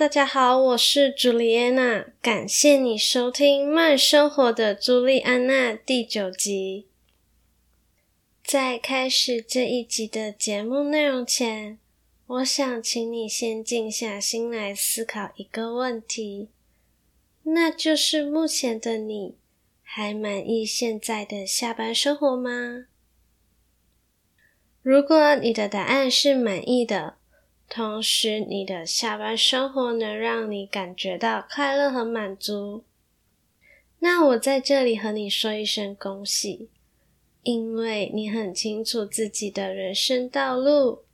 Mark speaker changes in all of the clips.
Speaker 1: 大家好，我是朱莉安娜，感谢你收听《慢生活的朱莉安娜》第九集。在开始这一集的节目内容前，我想请你先静下心来思考一个问题，那就是目前的你还满意现在的下班生活吗？如果你的答案是满意的，同时，你的下班生活能让你感觉到快乐和满足。那我在这里和你说一声恭喜，因为你很清楚自己的人生道路。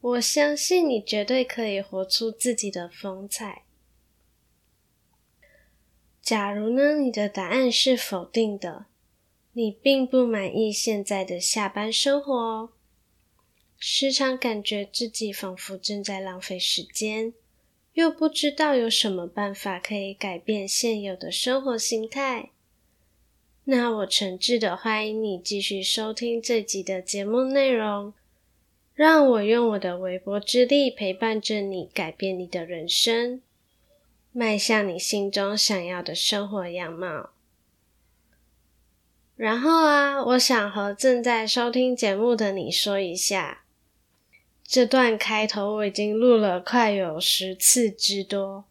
Speaker 1: 我相信你绝对可以活出自己的风采。假如呢，你的答案是否定的，你并不满意现在的下班生活哦。时常感觉自己仿佛正在浪费时间，又不知道有什么办法可以改变现有的生活形态。那我诚挚的欢迎你继续收听这集的节目内容，让我用我的微薄之力陪伴着你，改变你的人生，迈向你心中想要的生活样貌。然后啊，我想和正在收听节目的你说一下。这段开头我已经录了快有十次之多，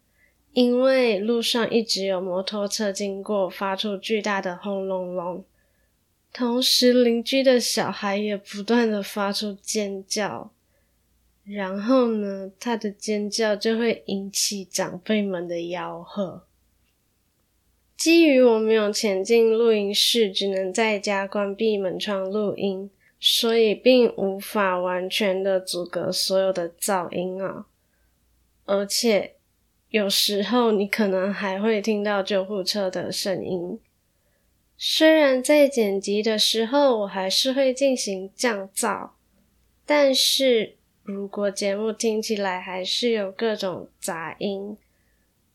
Speaker 1: 因为路上一直有摩托车经过，发出巨大的轰隆隆，同时邻居的小孩也不断的发出尖叫，然后呢，他的尖叫就会引起长辈们的吆喝。基于我没有前进录音室，只能在家关闭门窗录音。所以并无法完全的阻隔所有的噪音啊，而且有时候你可能还会听到救护车的声音。虽然在剪辑的时候我还是会进行降噪，但是如果节目听起来还是有各种杂音，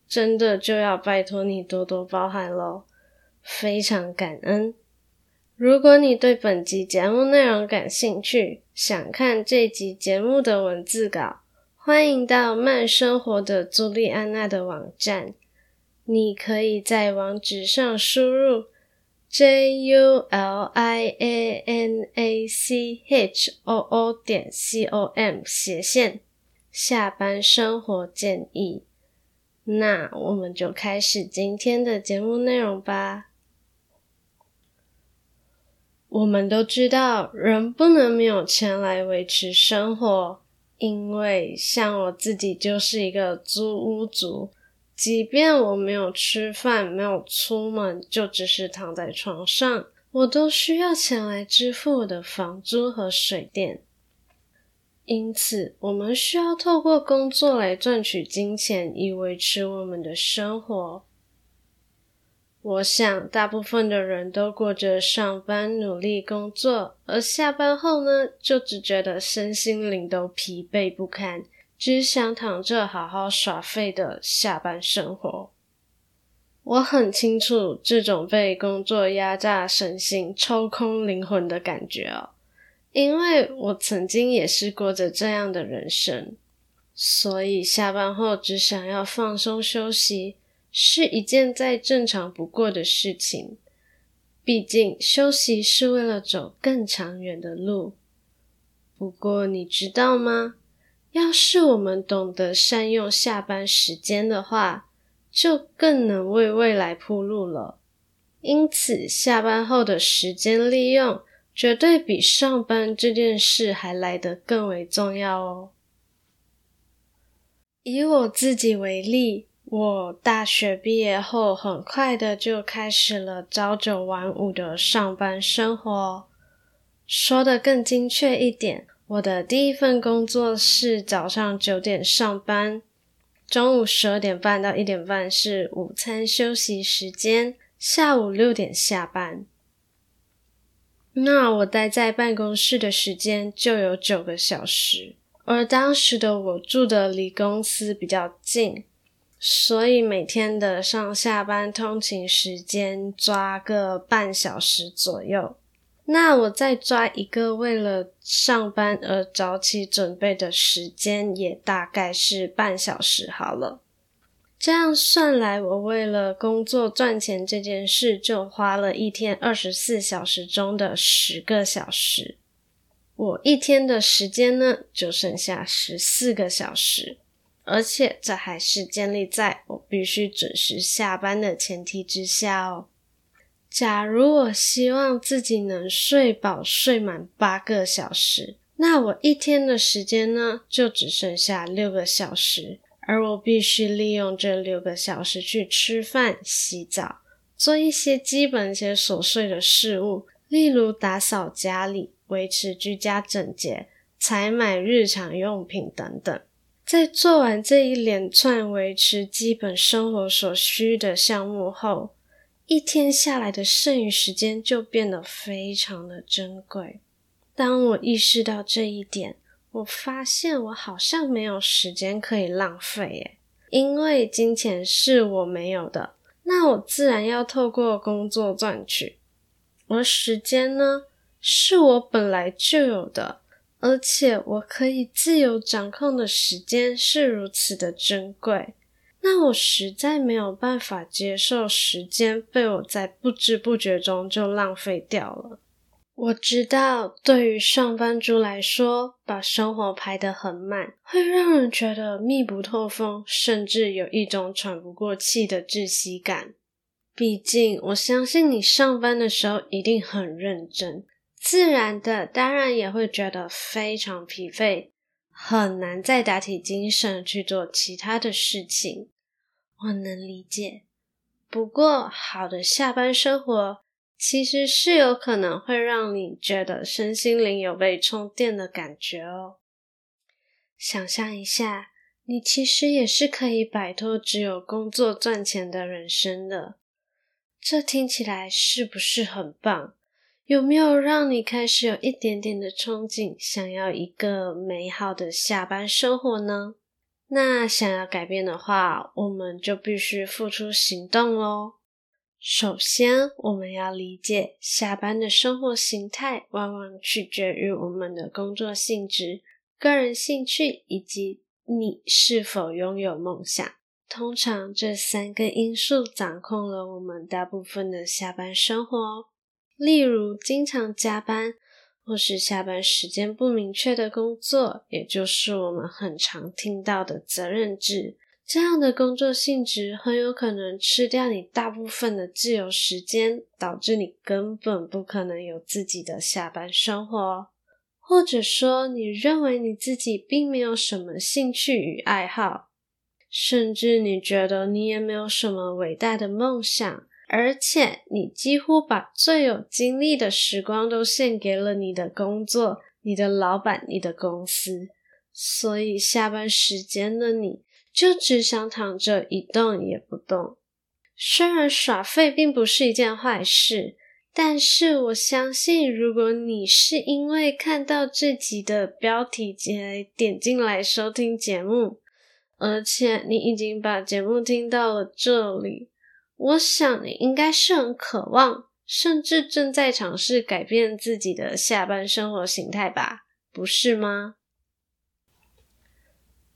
Speaker 1: 真的就要拜托你多多包涵喽，非常感恩。如果你对本集节目内容感兴趣，想看这集节目的文字稿，欢迎到慢生活的朱莉安娜的网站。你可以在网址上输入 julianachoo 点 com 斜线下班生活建议。那我们就开始今天的节目内容吧。我们都知道，人不能没有钱来维持生活，因为像我自己就是一个租屋族，即便我没有吃饭，没有出门，就只是躺在床上，我都需要钱来支付我的房租和水电。因此，我们需要透过工作来赚取金钱，以维持我们的生活。我想，大部分的人都过着上班努力工作，而下班后呢，就只觉得身心灵都疲惫不堪，只想躺着好好耍废的下班生活。我很清楚这种被工作压榨身心、抽空灵魂的感觉哦，因为我曾经也是过着这样的人生，所以下班后只想要放松休息。是一件再正常不过的事情，毕竟休息是为了走更长远的路。不过你知道吗？要是我们懂得善用下班时间的话，就更能为未来铺路了。因此，下班后的时间利用，绝对比上班这件事还来得更为重要哦。以我自己为例。我大学毕业后，很快的就开始了朝九晚五的上班生活。说得更精确一点，我的第一份工作是早上九点上班，中午十二点半到一点半是午餐休息时间，下午六点下班。那我待在办公室的时间就有九个小时，而当时的我住的离公司比较近，所以每天的上下班通勤时间抓个半小时左右。那我再抓一个为了上班而早起准备的时间，也大概是半小时好了。这样算来，我为了工作赚钱这件事，就花了一天二十四小时中的十个小时。我一天的时间呢，就剩下十四个小时，而且这还是建立在我必须准时下班的前提之下哦。假如我希望自己能睡饱睡满八个小时，那我一天的时间呢，就只剩下六个小时，而我必须利用这六个小时去吃饭、洗澡，做一些基本且琐碎的事物，例如打扫家里、维持居家整洁、采买日常用品等等。在做完这一连串维持基本生活所需的项目后，一天下来的剩余时间就变得非常的珍贵。当我意识到这一点，我发现我好像没有时间可以浪费耶。因为金钱是我没有的，那我自然要透过工作赚取。而时间呢，是我本来就有的，而且我可以自由掌控的时间是如此的珍贵。那我实在没有办法接受时间被我在不知不觉中就浪费掉了。我知道，对于上班族来说，把生活排得很满，会让人觉得密不透风，甚至有一种喘不过气的窒息感。毕竟，我相信你上班的时候一定很认真，自然的，当然也会觉得非常疲惫，很难再打起精神去做其他的事情。我能理解，不过好的下班生活其实是有可能会让你觉得身心灵有被充电的感觉哦。想象一下，你其实也是可以摆脱只有工作赚钱的人生的。这听起来是不是很棒？有没有让你开始有一点点的憧憬，想要一个美好的下班生活呢？那想要改变的话，我们就必须付出行动喽。首先，我们要理解，下班的生活形态往往取决于我们的工作性质、个人兴趣以及你是否拥有梦想。通常，这三个因素掌控了我们大部分的下班生活。例如，经常加班。或是下班时间不明确的工作，也就是我们很常听到的责任制。这样的工作性质很有可能吃掉你大部分的自由时间，导致你根本不可能有自己的下班生活。或者说，你认为你自己并没有什么兴趣与爱好，甚至你觉得你也没有什么伟大的梦想。而且，你几乎把最有精力的时光都献给了你的工作、你的老板、你的公司，所以下班时间的你就只想躺着一动也不动。虽然耍废并不是一件坏事，但是我相信，如果你是因为看到这集的标题才点进来收听节目，而且你已经把节目听到了这里。我想你应该是很渴望，甚至正在尝试改变自己的下班生活形态吧，不是吗？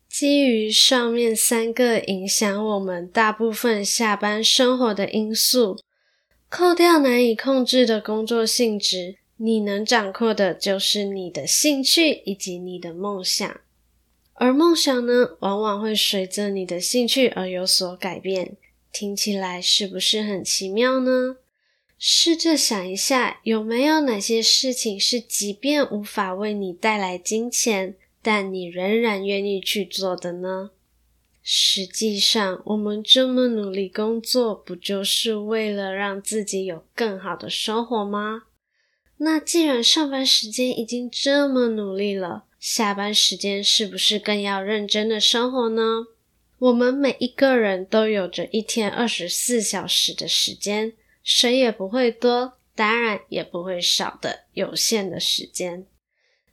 Speaker 1: 基于上面三个影响我们大部分下班生活的因素，扣掉难以控制的工作性质，你能掌控的就是你的兴趣以及你的梦想。而梦想呢，往往会随着你的兴趣而有所改变。听起来是不是很奇妙呢？试着想一下，有没有哪些事情是即便无法为你带来金钱，但你仍然愿意去做的呢？实际上，我们这么努力工作，不就是为了让自己有更好的生活吗？那既然上班时间已经这么努力了，下班时间是不是更要认真的生活呢？我们每一个人都有着一天二十四小时的时间，谁也不会多，当然也不会少的有限的时间。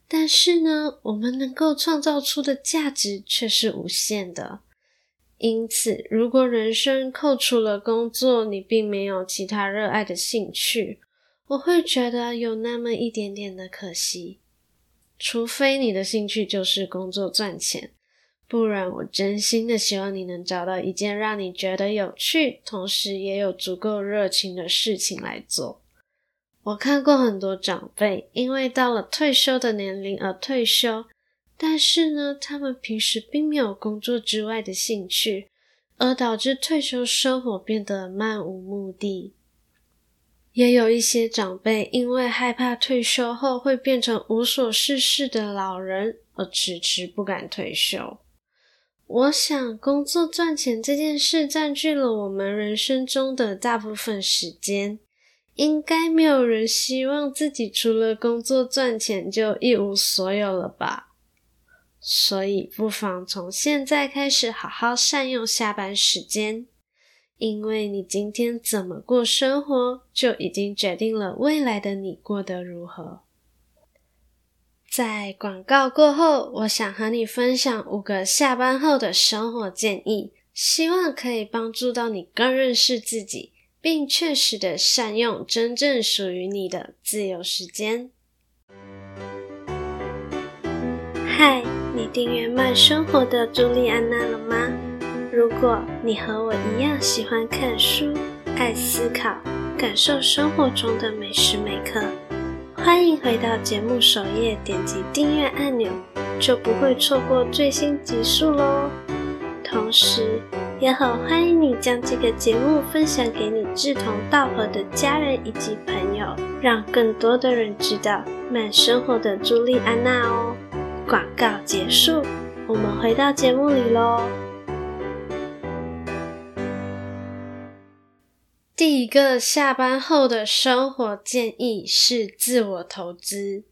Speaker 1: 但是呢，我们能够创造出的价值却是无限的。因此，如果人生扣除了工作，你并没有其他热爱的兴趣，我会觉得有那么一点点的可惜。除非你的兴趣就是工作赚钱，不然我真心的希望你能找到一件让你觉得有趣，同时也有足够热情的事情来做。我看过很多长辈，因为到了退休的年龄而退休，但是呢，他们平时并没有工作之外的兴趣，而导致退休生活变得漫无目的。也有一些长辈因为害怕退休后会变成无所事事的老人，而迟迟不敢退休。我想，工作赚钱这件事占据了我们人生中的大部分时间，应该没有人希望自己除了工作赚钱就一无所有了吧？所以，不妨从现在开始好好善用下班时间。因为你今天怎么过生活，就已经决定了未来的你过得如何。在广告过后，我想和你分享五个下班后的生活建议，希望可以帮助到你更认识自己，并确实的善用真正属于你的自由时间。嗨，你订阅慢生活的朱莉安娜了吗？如果你和我一样喜欢看书、爱思考、感受生活中的每时每刻，欢迎回到节目首页，点击订阅按钮，就不会错过最新集数喽。同时，也很欢迎你将这个节目分享给你志同道合的家人以及朋友，让更多的人知道慢生活的朱莉安娜哦。广告结束，我们回到节目里喽。第一个下班后的生活建议是自我投资。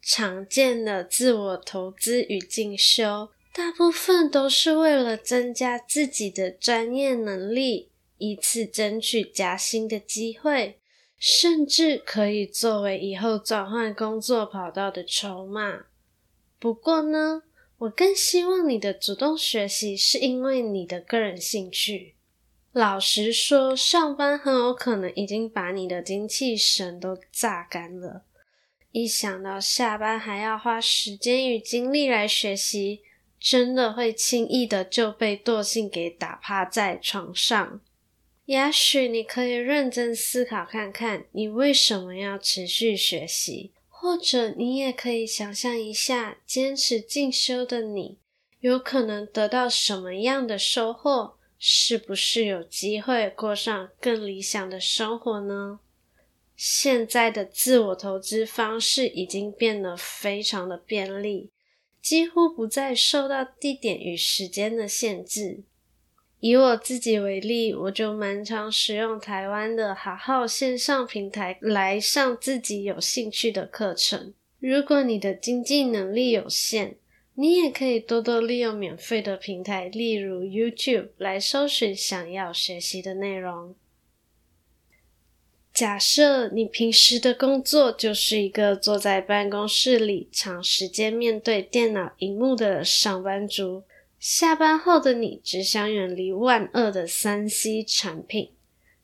Speaker 1: 常见的自我投资与进修，大部分都是为了增加自己的专业能力，以此争取加薪的机会，甚至可以作为以后转换工作跑道的筹码。不过呢，我更希望你的主动学习是因为你的个人兴趣。老实说，上班很有可能已经把你的精气神都榨干了。一想到下班还要花时间与精力来学习，真的会轻易的就被惰性给打趴在床上。也许你可以认真思考看看，你为什么要持续学习？或者你也可以想象一下，坚持进修的你，有可能得到什么样的收获？是不是有机会过上更理想的生活呢？现在的自我投资方式已经变得非常的便利，几乎不再受到地点与时间的限制。以我自己为例，我就蛮常使用台湾的好好线上平台来上自己有兴趣的课程。如果你的经济能力有限，你也可以多多利用免费的平台，例如 YouTube 来搜寻想要学习的内容。假设你平时的工作就是一个坐在办公室里长时间面对电脑荧幕的上班族，下班后的你只想远离万恶的三 C 产品，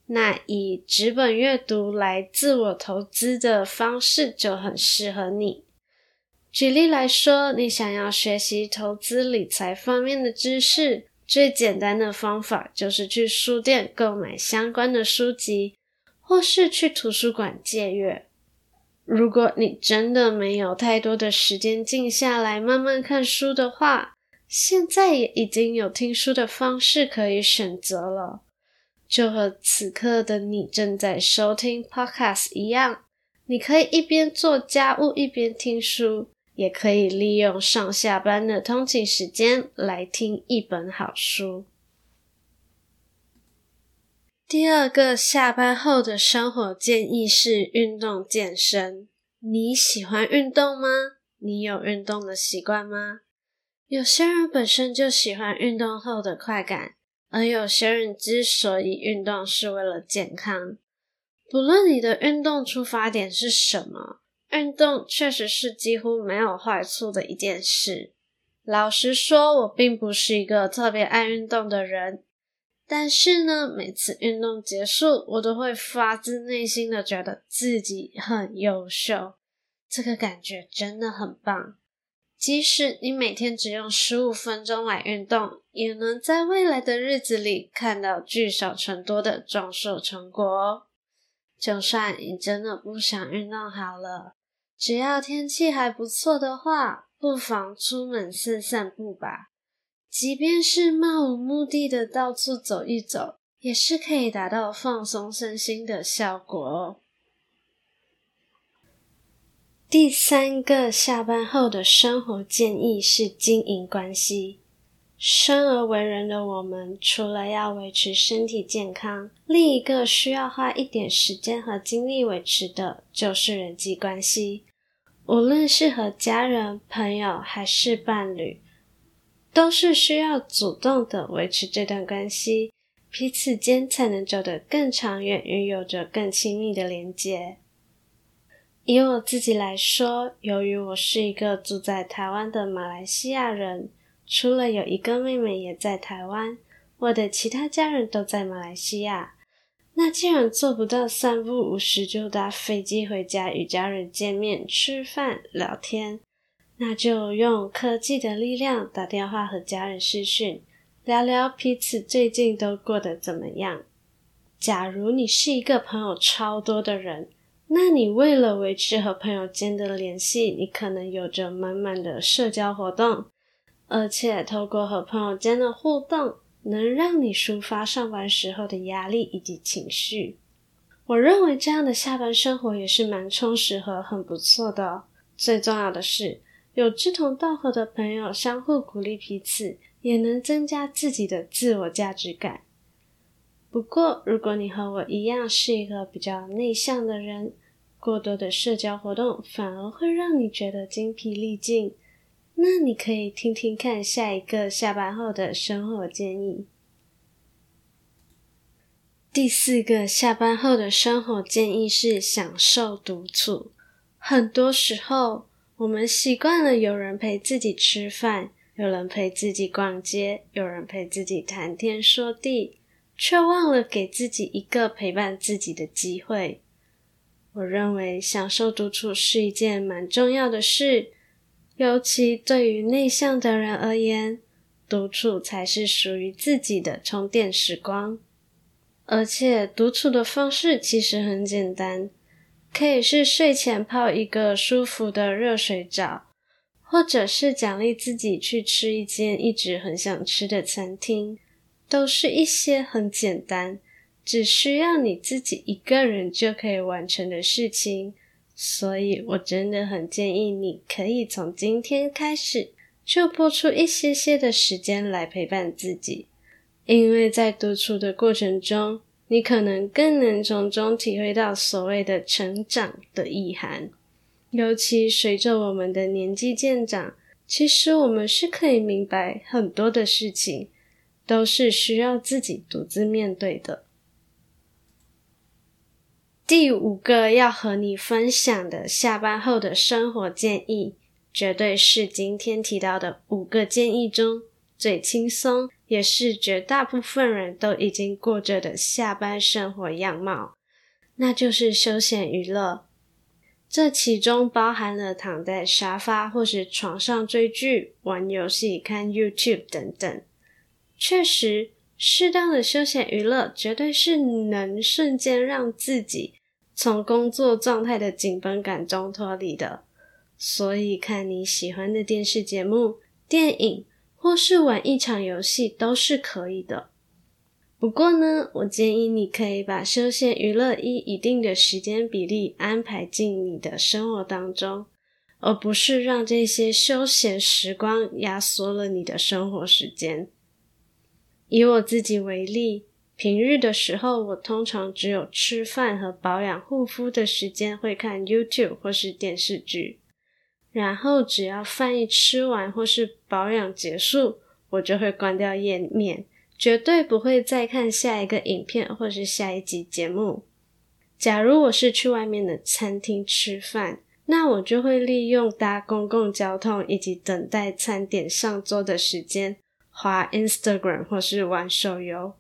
Speaker 1: 那以纸本阅读来自我投资的方式就很适合你。举例来说，你想要学习投资理财方面的知识，最简单的方法就是去书店购买相关的书籍，或是去图书馆借阅。如果你真的没有太多的时间静下来慢慢看书的话，现在也已经有听书的方式可以选择了。就和此刻的你正在收听 Podcast 一样，你可以一边做家务一边听书。也可以利用上下班的通勤时间来听一本好书。第二个下班后的生活建议是运动健身。你喜欢运动吗？你有运动的习惯吗？有些人本身就喜欢运动后的快感，而有些人之所以运动是为了健康。不论你的运动出发点是什么，运动确实是几乎没有坏处的一件事。老实说，我并不是一个特别爱运动的人，但是呢，每次运动结束，我都会发自内心的觉得自己很优秀，这个感觉真的很棒。即使你每天只用十五分钟来运动，也能在未来的日子里看到聚少成多的壮硕成果哦。就算你真的不想运动好了，只要天气还不错的话，不妨出门散散步吧，即便是漫无目的的到处走一走，也是可以达到放松身心的效果哦。第三个下班后的生活建议是经营关系。生而为人的我们，除了要维持身体健康，另一个需要花一点时间和精力维持的就是人际关系。无论是和家人、朋友还是伴侣，都是需要主动的维持这段关系，彼此间才能走得更长远，与有着更亲密的连接。以我自己来说，由于我是一个住在台湾的马来西亚人，除了有一个妹妹也在台湾，我的其他家人都在马来西亚。那既然做不到三不五时就搭飞机回家与家人见面、吃饭、聊天，那就用科技的力量打电话和家人视讯，聊聊彼此最近都过得怎么样。假如你是一个朋友超多的人，那你为了维持和朋友间的联系，你可能有着满满的社交活动，而且透过和朋友间的互动，能让你抒发上班时候的压力以及情绪，我认为这样的下班生活也是蛮充实和很不错的。最重要的是，有志同道合的朋友相互鼓励彼此，也能增加自己的自我价值感。不过，如果你和我一样是一个比较内向的人，过多的社交活动反而会让你觉得精疲力尽。那你可以听听看下一个下班后的生活建议。第四个下班后的生活建议是享受独处。很多时候，我们习惯了有人陪自己吃饭，有人陪自己逛街，有人陪自己谈天说地，却忘了给自己一个陪伴自己的机会。我认为享受独处是一件蛮重要的事。尤其对于内向的人而言，独处才是属于自己的充电时光。而且，独处的方式其实很简单，可以是睡前泡一个舒服的热水澡，或者是奖励自己去吃一间一直很想吃的餐厅，都是一些很简单，只需要你自己一个人就可以完成的事情。所以，我真的很建议你可以从今天开始就拨出一些些的时间来陪伴自己，因为在独处的过程中，你可能更能从中体会到所谓的成长的意涵。尤其随着我们的年纪渐长，其实我们是可以明白很多的事情都是需要自己独自面对的。第五个要和你分享的下班后的生活建议，绝对是今天提到的五个建议中最轻松，也是绝大部分人都已经过着的下班生活样貌，那就是休闲娱乐。这其中包含了躺在沙发或是床上追剧、玩游戏、看 YouTube 等等。确实，适当的休闲娱乐绝对是能瞬间让自己从工作状态的紧绷感中脱离的，所以看你喜欢的电视节目、电影，或是玩一场游戏都是可以的。不过呢，我建议你可以把休闲娱乐依一定的时间比例安排进你的生活当中，而不是让这些休闲时光压缩了你的生活时间。以我自己为例。平日的时候，我通常只有吃饭和保养护肤的时间会看 YouTube 或是电视剧，然后只要饭一吃完或是保养结束，我就会关掉页面，绝对不会再看下一个影片或是下一集节目。假如我是去外面的餐厅吃饭，那我就会利用搭公共交通以及等待餐点上桌的时间，滑 Instagram 或是玩手游。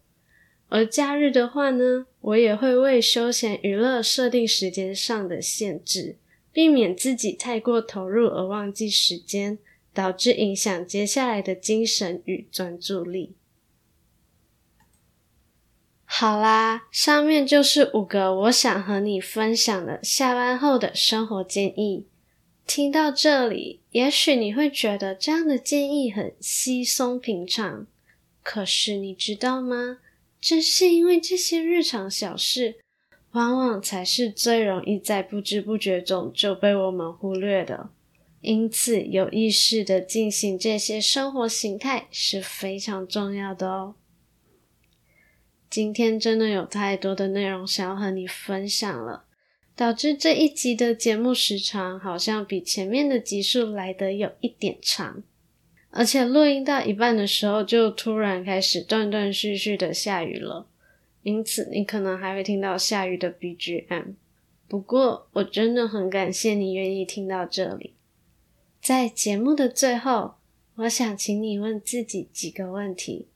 Speaker 1: 而假日的话呢，我也会为休闲娱乐设定时间上的限制，避免自己太过投入而忘记时间，导致影响接下来的精神与专注力。好啦，上面就是五个我想和你分享的下班后的生活建议。听到这里，也许你会觉得这样的建议很稀松平常，可是你知道吗？正是因为这些日常小事，往往才是最容易在不知不觉中就被我们忽略的。因此，有意识的进行这些生活形态是非常重要的哦。今天真的有太多的内容想要和你分享了，导致这一集的节目时长好像比前面的集数来得有一点长，而且录音到一半的时候就突然开始断断续续的下雨了，因此你可能还会听到下雨的 BGM。不过我真的很感谢你愿意听到这里。在节目的最后，我想请你问自己几个问题。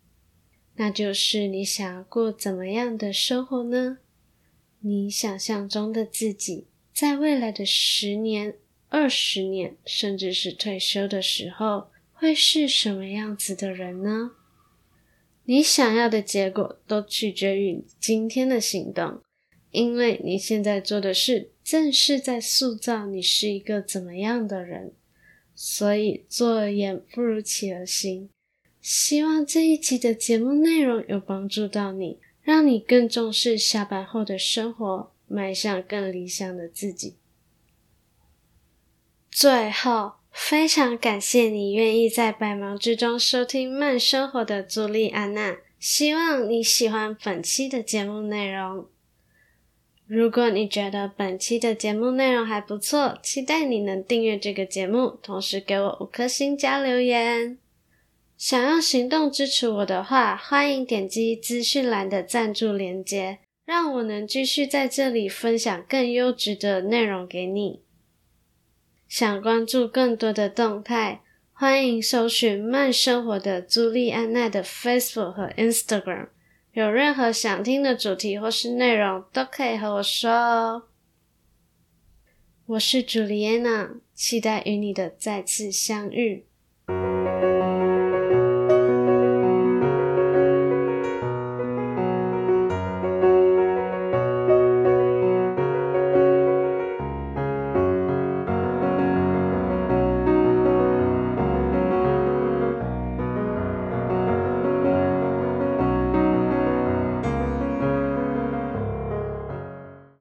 Speaker 1: 那就是你想要过怎么样的生活呢？你想象中的自己，在未来的十年、二十年，甚至是退休的时候，会是什么样子的人呢？你想要的结果，都取决于今天的行动，因为你现在做的事，正是在塑造你是一个怎么样的人。所以，做而言不如起而行。希望这一期的节目内容有帮助到你，让你更重视下班后的生活，迈向更理想的自己。最后，非常感谢你愿意在百忙之中收听慢生活的朱莉安娜，希望你喜欢本期的节目内容。如果你觉得本期的节目内容还不错，期待你能订阅这个节目，同时给我五颗星加留言。想要行动支持我的话，欢迎点击资讯栏的赞助链接，让我能继续在这里分享更优质的内容给你。想关注更多的动态，欢迎搜寻慢生活的朱莉安娜的 Facebook 和 Instagram。有任何想听的主题或是内容，都可以和我说哦。我是朱莉安娜，期待与你的再次相遇。